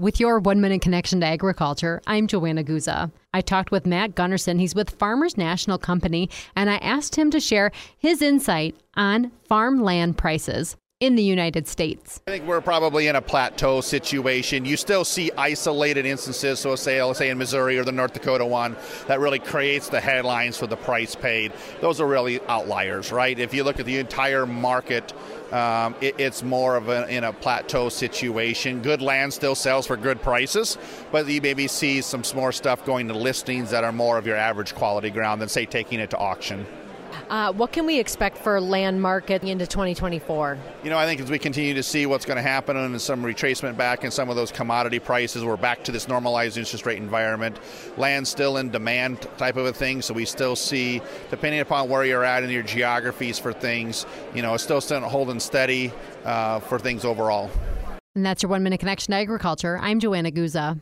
With your one minute connection to agriculture, I'm Joanna Guza. I talked with Matt Gunnerson. He's with Farmers National Company, and I asked him to share his insight on farmland prices in the United States. I think we're probably in a plateau situation. You still see isolated instances, so say, let's say in Missouri or the North Dakota one, that really creates the headlines for the price paid. Those are really outliers, right? If you look at the entire market, um, it, it's more of a, in a plateau situation. Good land still sells for good prices, but you maybe see some more stuff going to listings that are more of your average quality ground than, say, taking it to auction. Uh, what can we expect for land market into 2024? You know, I think as we continue to see what's going to happen and some retracement back in some of those commodity prices, we're back to this normalized interest rate environment. Land's still in demand type of a thing, so we still see, depending upon where you're at in your geographies for things, you know, it's still still holding steady uh, for things overall. And that's your one minute connection to agriculture. I'm Joanna Guza.